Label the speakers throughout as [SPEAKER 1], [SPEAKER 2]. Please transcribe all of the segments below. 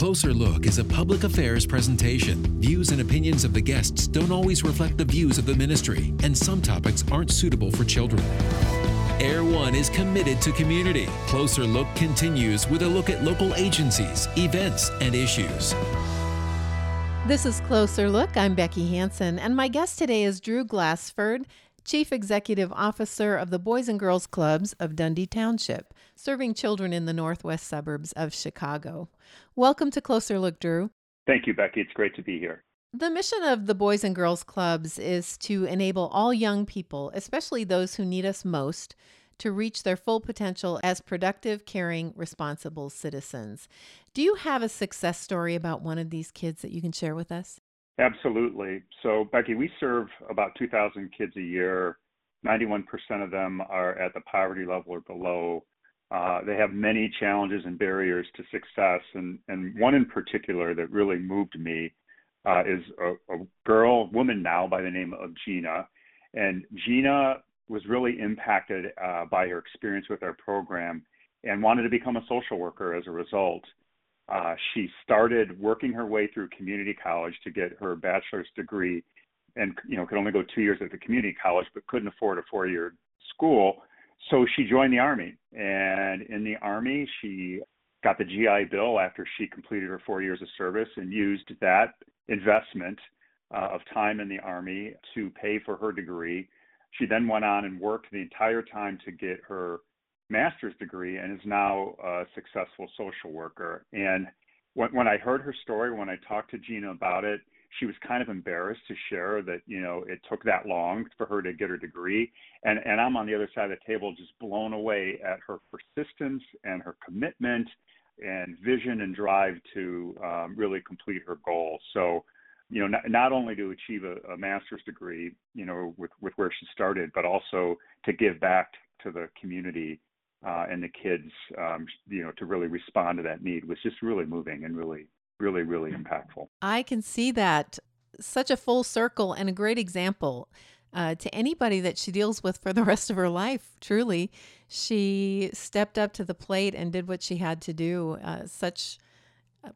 [SPEAKER 1] Closer Look is a public affairs presentation. Views and opinions of the guests don't always reflect the views of the ministry, and some topics aren't suitable for children. Air One is committed to community. Closer Look continues with a look at local agencies, events, and issues.
[SPEAKER 2] This is Closer Look. I'm Becky Hansen, and my guest today is Drew Glassford, Chief Executive Officer of the Boys and Girls Clubs of Dundee Township, serving children in the northwest suburbs of Chicago. Welcome to Closer Look, Drew.
[SPEAKER 3] Thank you, Becky. It's great to be here.
[SPEAKER 2] The mission of the Boys and Girls Clubs is to enable all young people, especially those who need us most, to reach their full potential as productive, caring, responsible citizens. Do you have a success story about one of these kids that you can share with us?
[SPEAKER 3] Absolutely. So, Becky, we serve about 2,000 kids a year. 91% of them are at the poverty level or below. Uh, they have many challenges and barriers to success, and, and one in particular that really moved me uh, is a, a girl, woman now by the name of Gina. And Gina was really impacted uh, by her experience with our program and wanted to become a social worker as a result. Uh, she started working her way through community college to get her bachelor's degree, and you know could only go two years at the community college, but couldn't afford a four-year school. So she joined the army, and in the army she got the GI Bill after she completed her four years of service, and used that investment uh, of time in the army to pay for her degree. She then went on and worked the entire time to get her master's degree and is now a successful social worker. And when, when I heard her story, when I talked to Gina about it, she was kind of embarrassed to share that you know it took that long for her to get her degree and and I'm on the other side of the table just blown away at her persistence and her commitment and vision and drive to um, really complete her goal so you know not, not only to achieve a, a master's degree you know with with where she started but also to give back to the community uh, and the kids, um, you know, to really respond to that need was just really moving and really, really, really impactful.
[SPEAKER 2] I can see that such a full circle and a great example uh, to anybody that she deals with for the rest of her life. Truly, she stepped up to the plate and did what she had to do. Uh, such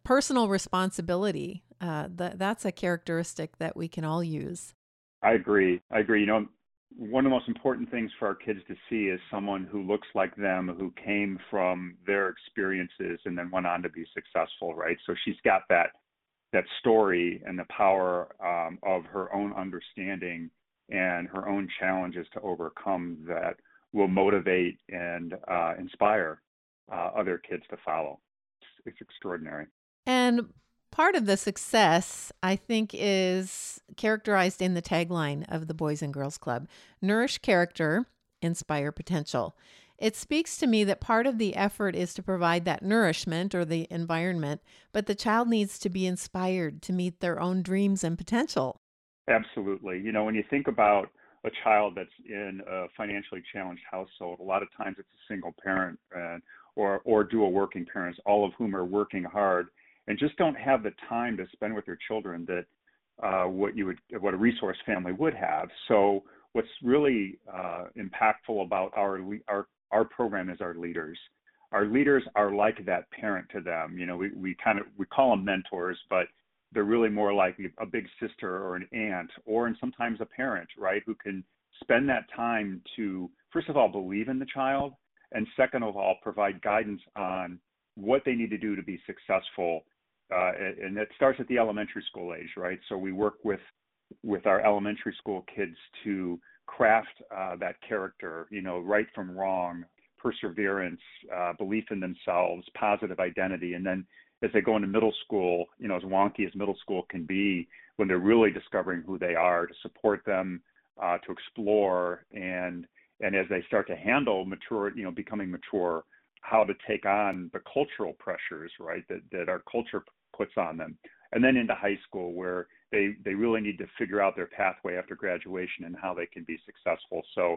[SPEAKER 2] personal responsibility. Uh, th- that's a characteristic that we can all use.
[SPEAKER 3] I agree. I agree. You know, one of the most important things for our kids to see is someone who looks like them, who came from their experiences and then went on to be successful, right? So she's got that that story and the power um, of her own understanding and her own challenges to overcome that will motivate and uh, inspire uh, other kids to follow. It's, it's extraordinary.
[SPEAKER 2] And part of the success, I think, is characterized in the tagline of the Boys and Girls Club Nourish character, inspire potential. It speaks to me that part of the effort is to provide that nourishment or the environment, but the child needs to be inspired to meet their own dreams and potential.
[SPEAKER 3] Absolutely. You know, when you think about a child that's in a financially challenged household, a lot of times it's a single parent and, or, or dual working parents, all of whom are working hard and just don't have the time to spend with their children that uh, what you would what a resource family would have. So what's really uh, impactful about our our our program is our leaders. Our leaders are like that parent to them. You know, we, we kind of we call them mentors, but they're really more like a big sister or an aunt, or and sometimes a parent, right, who can spend that time to first of all believe in the child, and second of all provide guidance on what they need to do to be successful uh, and it starts at the elementary school age, right? So we work with with our elementary school kids to craft uh, that character, you know, right from wrong, perseverance, uh, belief in themselves, positive identity, and then as they go into middle school, you know, as wonky as middle school can be, when they're really discovering who they are, to support them, uh, to explore, and and as they start to handle mature, you know, becoming mature, how to take on the cultural pressures, right, that, that our culture puts on them. And then into high school where they, they really need to figure out their pathway after graduation and how they can be successful. So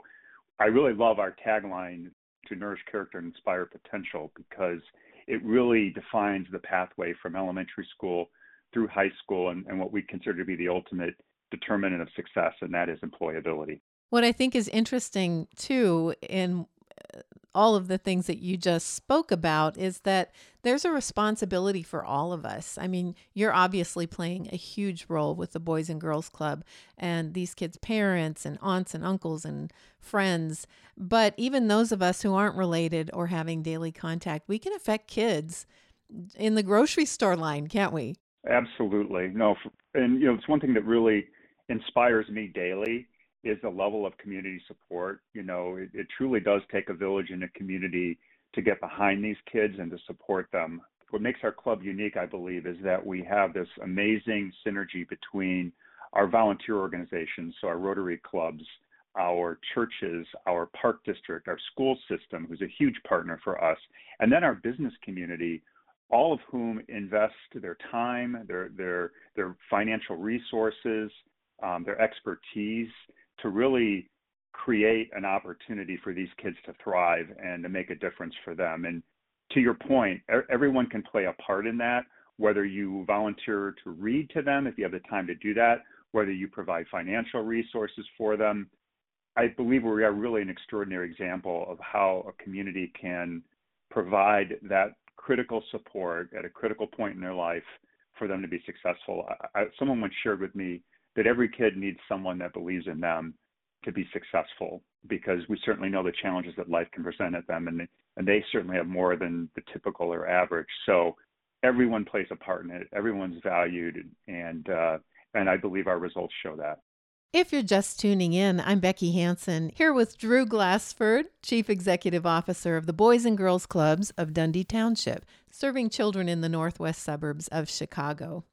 [SPEAKER 3] I really love our tagline to nourish character and inspire potential because it really defines the pathway from elementary school through high school and, and what we consider to be the ultimate determinant of success, and that is employability.
[SPEAKER 2] What I think is interesting too in all of the things that you just spoke about is that there's a responsibility for all of us. I mean, you're obviously playing a huge role with the Boys and Girls Club and these kids' parents and aunts and uncles and friends. But even those of us who aren't related or having daily contact, we can affect kids in the grocery store line, can't we?
[SPEAKER 3] Absolutely. No, and you know, it's one thing that really inspires me daily is the level of community support. You know, it, it truly does take a village and a community to get behind these kids and to support them. What makes our club unique, I believe, is that we have this amazing synergy between our volunteer organizations, so our Rotary clubs, our churches, our park district, our school system, who's a huge partner for us, and then our business community, all of whom invest their time, their their their financial resources, um, their expertise to really create an opportunity for these kids to thrive and to make a difference for them. And to your point, everyone can play a part in that, whether you volunteer to read to them if you have the time to do that, whether you provide financial resources for them. I believe we are really an extraordinary example of how a community can provide that critical support at a critical point in their life for them to be successful. I, someone once shared with me that every kid needs someone that believes in them to be successful because we certainly know the challenges that life can present at them and and they certainly have more than the typical or average. So everyone plays a part in it. Everyone's valued and uh, and I believe our results show that.
[SPEAKER 2] If you're just tuning in, I'm Becky Hansen, here with Drew Glassford, Chief Executive Officer of the Boys and Girls Clubs of Dundee Township, serving children in the northwest suburbs of Chicago.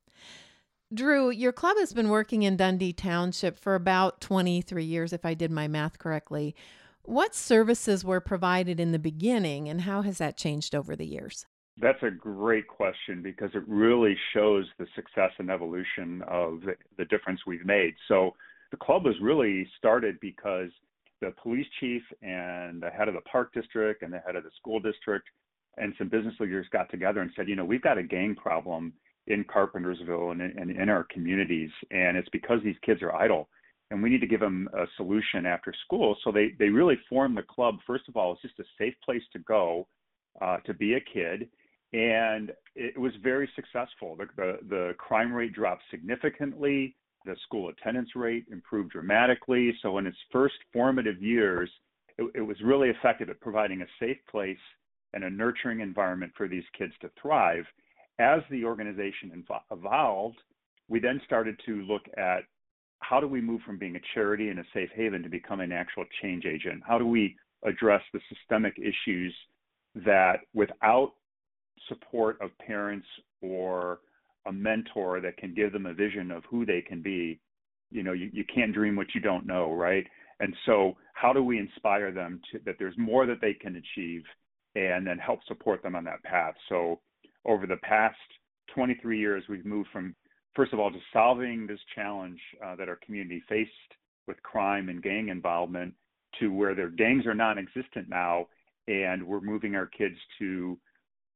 [SPEAKER 2] Drew, your club has been working in Dundee Township for about 23 years, if I did my math correctly. What services were provided in the beginning, and how has that changed over the years?
[SPEAKER 3] That's a great question because it really shows the success and evolution of the, difference we've made. So, the club was really started because the police chief and the head of the park district and the head of the school district and some business leaders got together and said, you know, we've got a gang problem in Carpentersville and, and in our communities. And it's because these kids are idle and we need to give them a solution after school. So they, they really formed the club. First of all, it's just a safe place to go uh, to be a kid. And it was very successful. The, the, the crime rate dropped significantly. The school attendance rate improved dramatically. So in its first formative years, it, it was really effective at providing a safe place and a nurturing environment for these kids to thrive as the organization evolved, we then started to look at how do we move from being a charity and a safe haven to become an actual change agent? How do we address the systemic issues that without support of parents or a mentor that can give them a vision of who they can be, you know, you, you can't dream what you don't know, right? And so how do we inspire them to that there's more that they can achieve and then help support them on that path? So over the past 23 years, we've moved from, first of all, to solving this challenge uh, that our community faced with crime and gang involvement to where their gangs are non existent now. And we're moving our kids to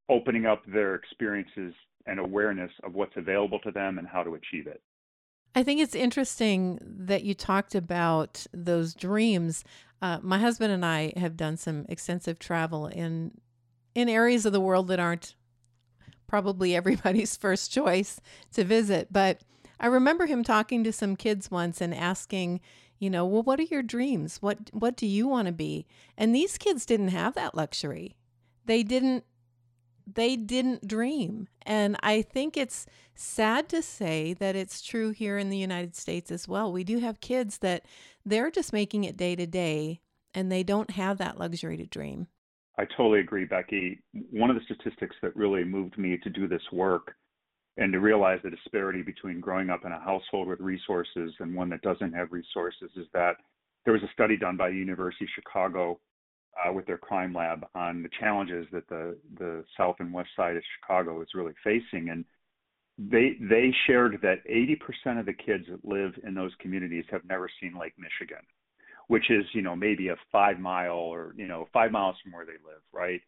[SPEAKER 3] opening up their experiences and awareness of what's available to them and how to achieve it.
[SPEAKER 2] I think it's interesting that you talked about those dreams. Uh, my husband and I have done some extensive travel in in areas of the world that aren't probably everybody's first choice to visit. But I remember him talking to some kids once and asking, you know, well, what are your dreams? What what do you want to be? And these kids didn't have that luxury. They didn't they didn't dream. And I think it's sad to say that it's true here in the United States as well. We do have kids that they're just making it day to day and they don't have that luxury to dream.
[SPEAKER 3] I totally agree, Becky. One of the statistics that really moved me to do this work and to realize the disparity between growing up in a household with resources and one that doesn't have resources is that there was a study done by the University of Chicago uh, with their crime lab on the challenges that the the south and west side of Chicago is really facing, and they they shared that 80% of the kids that live in those communities have never seen Lake Michigan which is you know maybe a five mile or you know five miles from where they live, right?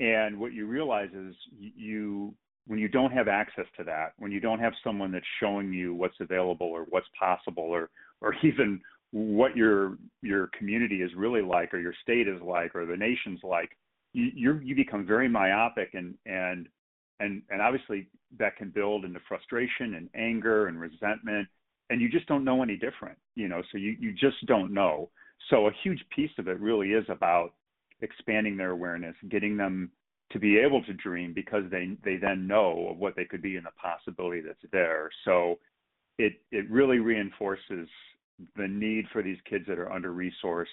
[SPEAKER 3] And what you realize is you when you don't have access to that, when you don't have someone that's showing you what's available or what's possible or or even what your your community is really like or your state is like or the nation's like you you you become very myopic and and and and obviously that can build into frustration and anger and resentment and you just don't know any different you know so you you just don't know so a huge piece of it really is about expanding their awareness getting them to be able to dream because they they then know of what they could be and the possibility that's there so it it really reinforces the need for these kids that are under resourced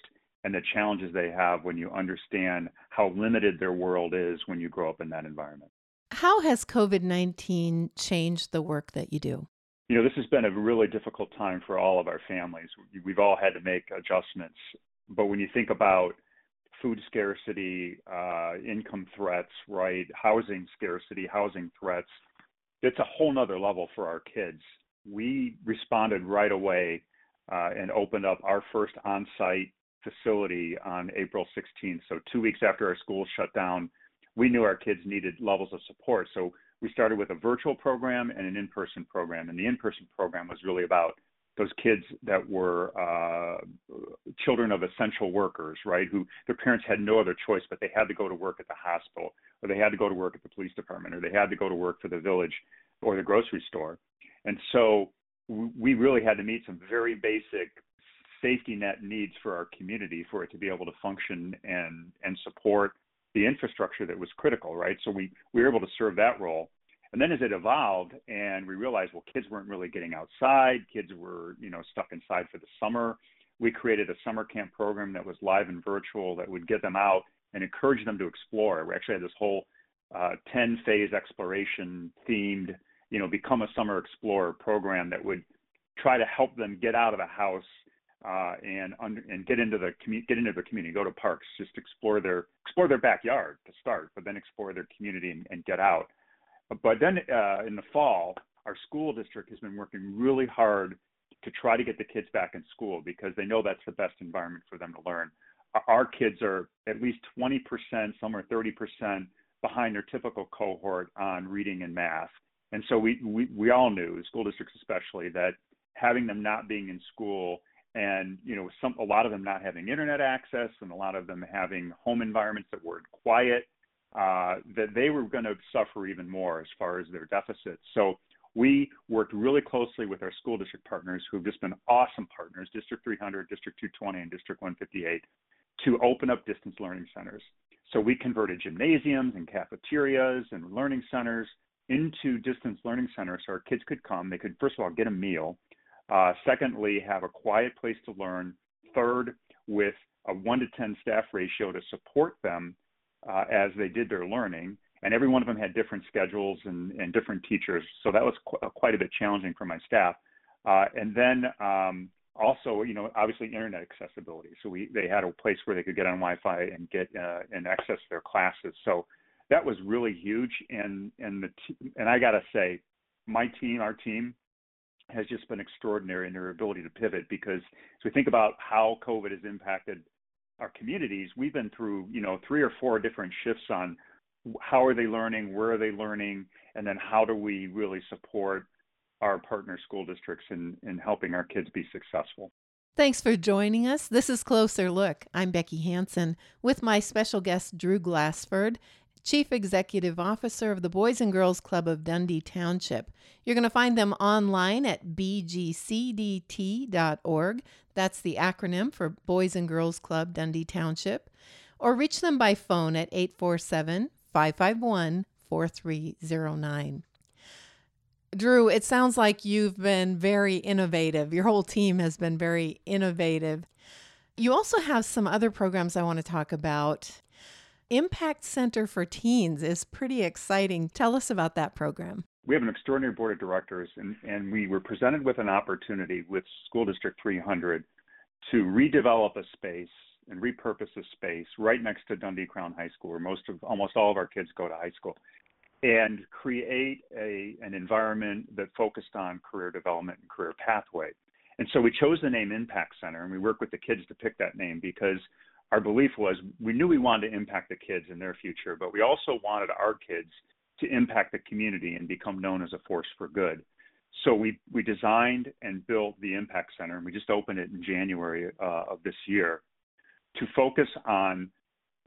[SPEAKER 3] and the challenges they have when you understand how limited their world is when you grow up in that environment.
[SPEAKER 2] How has COVID 19 changed the work that you do?
[SPEAKER 3] You know, this has been a really difficult time for all of our families. We've all had to make adjustments. But when you think about food scarcity, uh, income threats, right, housing scarcity, housing threats, it's a whole nother level for our kids. We responded right away uh, and opened up our first on site facility on April 16th. So, two weeks after our schools shut down, we knew our kids needed levels of support. So, we started with a virtual program and an in person program. And the in person program was really about those kids that were uh, children of essential workers, right? Who their parents had no other choice, but they had to go to work at the hospital, or they had to go to work at the police department, or they had to go to work for the village or the grocery store. And so we really had to meet some very basic safety net needs for our community for it to be able to function and and support the infrastructure that was critical, right? So we we were able to serve that role. And then as it evolved and we realized well kids weren't really getting outside, kids were, you know, stuck inside for the summer. We created a summer camp program that was live and virtual that would get them out and encourage them to explore. We actually had this whole uh, 10 phase exploration themed you know, become a summer explorer program that would try to help them get out of the house uh, and under, and get into the commu- get into the community, go to parks, just explore their explore their backyard to start, but then explore their community and, and get out. But then uh, in the fall, our school district has been working really hard to try to get the kids back in school because they know that's the best environment for them to learn. Our kids are at least 20%, some are 30% behind their typical cohort on reading and math. And so we, we, we all knew, school districts especially, that having them not being in school and you know some a lot of them not having internet access and a lot of them having home environments that weren't quiet uh, that they were going to suffer even more as far as their deficits so we worked really closely with our school district partners who've just been awesome partners district 300 district 220 and district 158 to open up distance learning centers so we converted gymnasiums and cafeterias and learning centers into distance learning centers so our kids could come. They could, first of all, get a meal. Uh, secondly, have a quiet place to learn. Third, with a 1 to 10 staff ratio to support them uh, as they did their learning. And every one of them had different schedules and, and different teachers. So that was qu- quite a bit challenging for my staff. Uh, and then um, also, you know, obviously internet accessibility. So we they had a place where they could get on Wi-Fi and get uh, and access their classes. So that was really huge. And and the t- and I gotta say, my team, our team, has just been extraordinary in their ability to pivot because as we think about how COVID has impacted our communities, we've been through you know three or four different shifts on how are they learning, where are they learning, and then how do we really support our partner school districts in, in helping our kids be successful.
[SPEAKER 2] Thanks for joining us. This is Closer Look. I'm Becky Hansen with my special guest, Drew Glassford, Chief Executive Officer of the Boys and Girls Club of Dundee Township. You're going to find them online at bgcdt.org. That's the acronym for Boys and Girls Club Dundee Township. Or reach them by phone at 847 551 4309. Drew, it sounds like you've been very innovative. Your whole team has been very innovative. You also have some other programs I want to talk about. Impact Center for Teens is pretty exciting. Tell us about that program.
[SPEAKER 3] We have an extraordinary board of directors, and, and we were presented with an opportunity with School District 300 to redevelop a space and repurpose a space right next to Dundee Crown High School, where most of almost all of our kids go to high school, and create a an environment that focused on career development and career pathway. And so we chose the name Impact Center, and we worked with the kids to pick that name because our belief was we knew we wanted to impact the kids and their future, but we also wanted our kids to impact the community and become known as a force for good. So we we designed and built the Impact Center, and we just opened it in January uh, of this year to focus on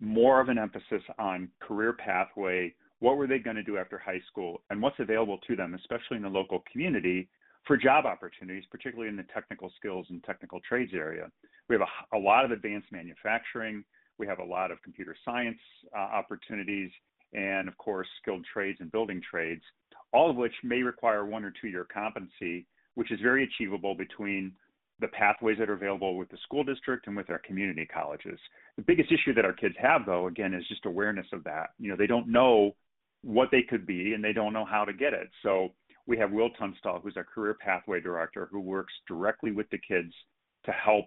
[SPEAKER 3] more of an emphasis on career pathway. What were they going to do after high school, and what's available to them, especially in the local community, for job opportunities, particularly in the technical skills and technical trades area. We have a, a lot of advanced manufacturing. We have a lot of computer science uh, opportunities, and of course, skilled trades and building trades, all of which may require one or two year competency, which is very achievable between the pathways that are available with the school district and with our community colleges. The biggest issue that our kids have, though, again, is just awareness of that. You know, they don't know what they could be and they don't know how to get it. So we have Will Tunstall, who's our career pathway director, who works directly with the kids to help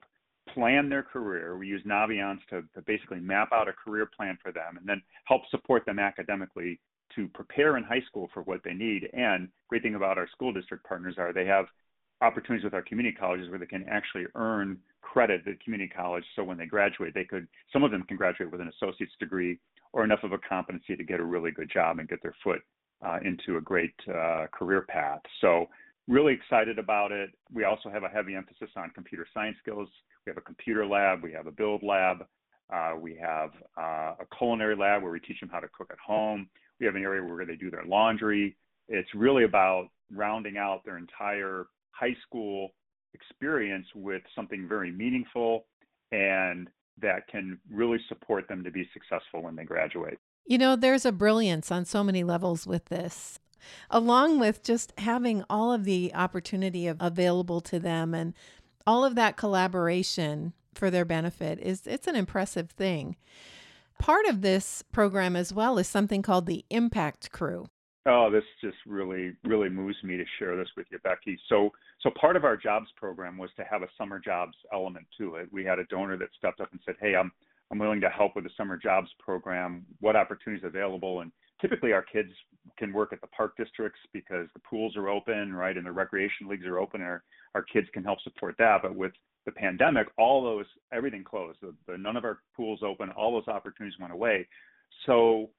[SPEAKER 3] plan their career. We use Naviance to, to basically map out a career plan for them and then help support them academically to prepare in high school for what they need. And great thing about our school district partners are they have opportunities with our community colleges where they can actually earn credit at the community college. So when they graduate, they could some of them can graduate with an associate's degree or enough of a competency to get a really good job and get their foot uh, into a great uh, career path. So really excited about it. We also have a heavy emphasis on computer science skills. We have a computer lab, we have a build lab, uh, we have uh, a culinary lab where we teach them how to cook at home. We have an area where they do their laundry. It's really about rounding out their entire high school experience with something very meaningful and that can really support them to be successful when they graduate.
[SPEAKER 2] You know, there's a brilliance on so many levels with this, along with just having all of the opportunity available to them and all of that collaboration for their benefit is it's an impressive thing. Part of this program as well is something called the Impact Crew.
[SPEAKER 3] Oh, this just really, really moves me to share this with you, Becky. So, so part of our jobs program was to have a summer jobs element to it. We had a donor that stepped up and said, "Hey, I'm I'm willing to help with the summer jobs program. What opportunities are available?" And typically, our kids can work at the park districts because the pools are open, right, and the recreation leagues are open. And our our kids can help support that. But with the pandemic, all those everything closed. The, the, none of our pools open. All those opportunities went away. So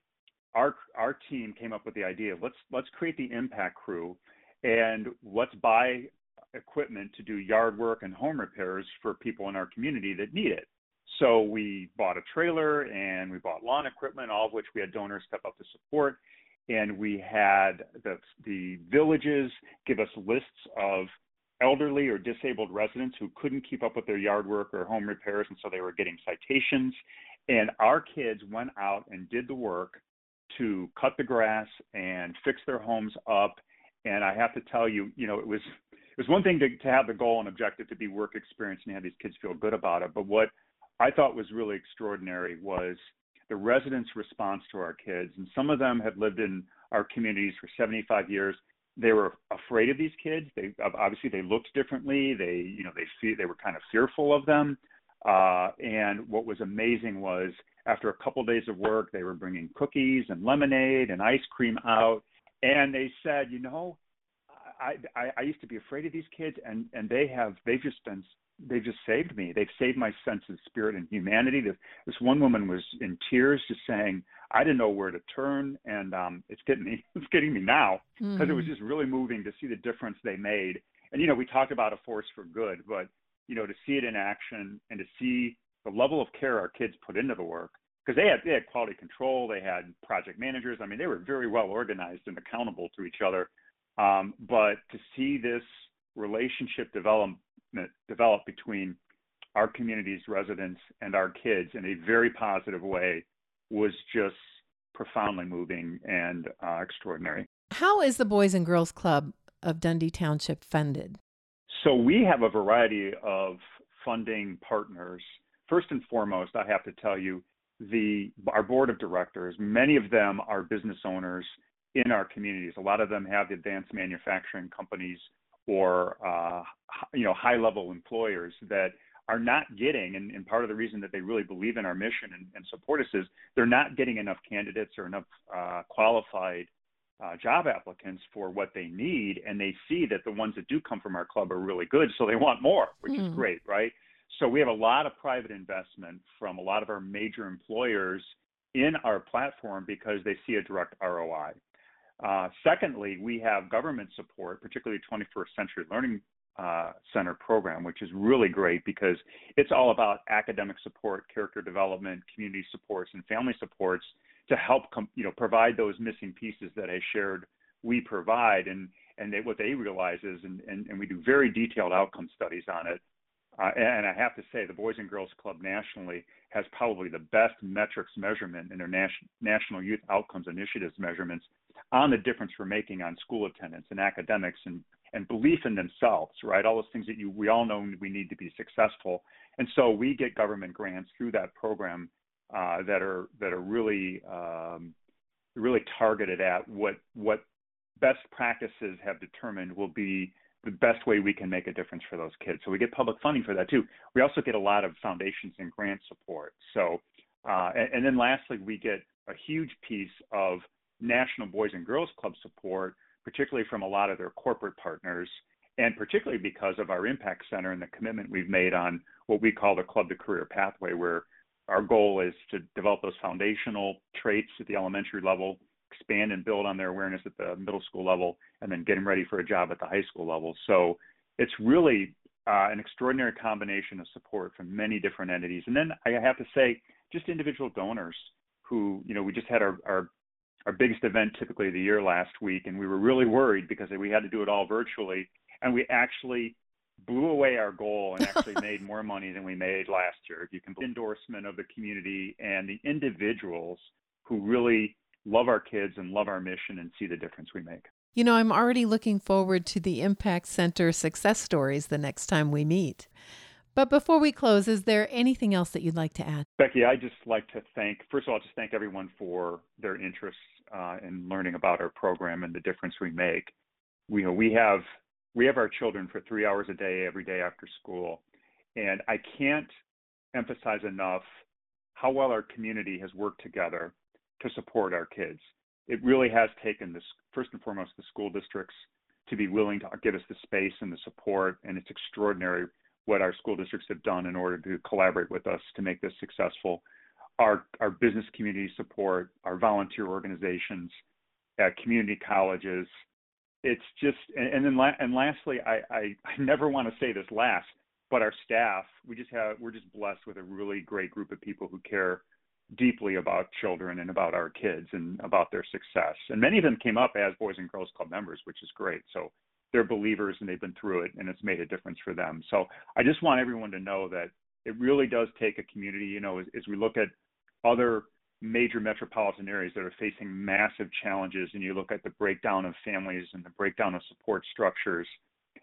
[SPEAKER 3] our our team came up with the idea of let's let's create the impact crew and let's buy equipment to do yard work and home repairs for people in our community that need it. So we bought a trailer and we bought lawn equipment, all of which we had donors step up to support. And we had the the villages give us lists of elderly or disabled residents who couldn't keep up with their yard work or home repairs, and so they were getting citations. And our kids went out and did the work to cut the grass and fix their homes up. And I have to tell you, you know, it was it was one thing to, to have the goal and objective to be work experience and have these kids feel good about it. But what I thought was really extraordinary was the residents' response to our kids. And some of them had lived in our communities for 75 years. They were afraid of these kids. They obviously they looked differently. They you know they they were kind of fearful of them. Uh, and what was amazing was after a couple of days of work, they were bringing cookies and lemonade and ice cream out, and they said, you know, I, I, I used to be afraid of these kids, and and they have they've just been they've just saved me. They've saved my sense of spirit and humanity. This, this one woman was in tears, just saying, "I didn't know where to turn," and um, it's getting me. It's getting me now because mm-hmm. it was mm-hmm. just really moving to see the difference they made. And you know, we talked about a force for good, but you know, to see it in action and to see the level of care our kids put into the work because they had they had quality control, they had project managers. I mean, they were very well organized and accountable to each other. Um, but to see this relationship development develop between our community's residents and our kids in a very positive way was just profoundly moving and uh, extraordinary.
[SPEAKER 2] How is the Boys and Girls Club of Dundee Township funded?
[SPEAKER 3] So we have a variety of funding partners. First and foremost, I have to tell you, the our board of directors, many of them are business owners in our communities. A lot of them have advanced manufacturing companies or uh, you know high level employers that are not getting, and, and, part of the reason that they really believe in our mission and, and support us is they're not getting enough candidates or enough uh, qualified uh, job applicants for what they need, and they see that the ones that do come from our club are really good, so they want more, which mm. is hmm. great, right? So we have a lot of private investment from a lot of our major employers in our platform because they see a direct ROI. Uh, secondly, we have government support, particularly 21st Century Learning uh, Center program, which is really great because it's all about academic support, character development, community supports, and family supports to help com- you know provide those missing pieces that I shared. We provide, and and they, what they realize is, and, and, and we do very detailed outcome studies on it. Uh, and I have to say, the Boys and Girls Club nationally has probably the best metrics measurement in their National National Youth Outcomes Initiatives measurements on the difference we're making on school attendance and academics and, and belief in themselves, right? All those things that you we all know we need to be successful. And so we get government grants through that program uh, that are that are really um, really targeted at what what best practices have determined will be the best way we can make a difference for those kids. So we get public funding for that too. We also get a lot of foundations and grant support. So, uh, and, and, then lastly, we get a huge piece of National Boys and Girls Club support, particularly from a lot of their corporate partners, and particularly because of our Impact Center and the commitment we've made on what we call the Club to Career Pathway, where our goal is to develop those foundational traits at the elementary level expand and build on their awareness at the middle school level, and then get them ready for a job at the high school level. So it's really uh, an extraordinary combination of support from many different entities. And then I have to say, just individual donors who, you know, we just had our, our our biggest event typically of the year last week, and we were really worried because we had to do it all virtually, and we actually blew away our goal and actually made more money than we made last year. If you can endorsement of the community and the individuals who really love our kids and love our mission and see the difference we make.
[SPEAKER 2] You know, I'm already looking forward to the Impact Center success stories the next time we meet. But before we close, is there anything else that you'd like to add?
[SPEAKER 3] Becky, I'd just like to thank, first of all, just thank everyone for their interest uh, in learning about our program and the difference we make. We, you know, we have we have our children for three hours a day every day after school, and I can't emphasize enough how well our community has worked together to support our kids. It really has taken this first and foremost the school districts to be willing to give us the space and the support, and it's extraordinary what our school districts have done in order to collaborate with us to make this successful. Our our business community support, our volunteer organizations, community colleges. It's just and, and then la- and lastly, I, I I never want to say this last, but our staff. We just have we're just blessed with a really great group of people who care deeply about children and about our kids and about their success. And many of them came up as Boys and Girls Club members, which is great. So they're believers and they've been through it and it's made a difference for them. So I just want everyone to know that it really does take a community, you know, as, as we look at other major metropolitan areas that are facing massive challenges and you look at the breakdown of families and the breakdown of support structures,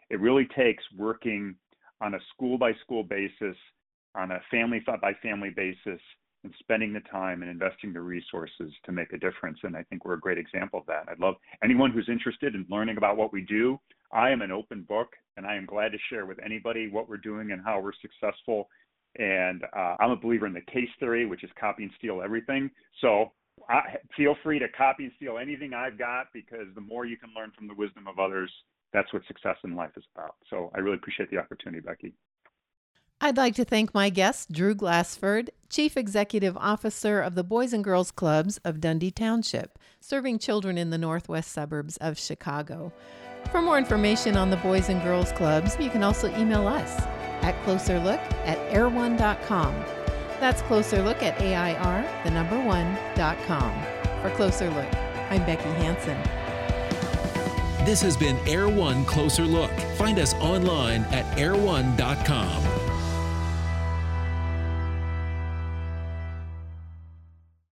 [SPEAKER 3] it really takes working on a school by school basis, on a family by family basis, and spending the time and investing the resources to make a difference. And I think we're a great example of that. I'd love anyone who's interested in learning about what we do. I am an open book, and I am glad to share with anybody what we're doing and how we're successful. And uh, I'm a believer in the case theory, which is copy and steal everything. So I, feel free to copy and steal anything I've got because the more you can learn from the wisdom of others, that's what success in life is about. So I really appreciate the opportunity, Becky.
[SPEAKER 2] I'd like to thank my guest, Drew Glassford, Chief Executive Officer of the Boys and Girls Clubs of Dundee Township, serving children in the northwest suburbs of Chicago. For more information on the Boys and Girls Clubs, you can also email us at closerlook at air1.com. That's closer look at AIR, the number one.com. For Closer Look, I'm Becky Hansen.
[SPEAKER 1] This has been Air One Closer Look. Find us online at air1.com.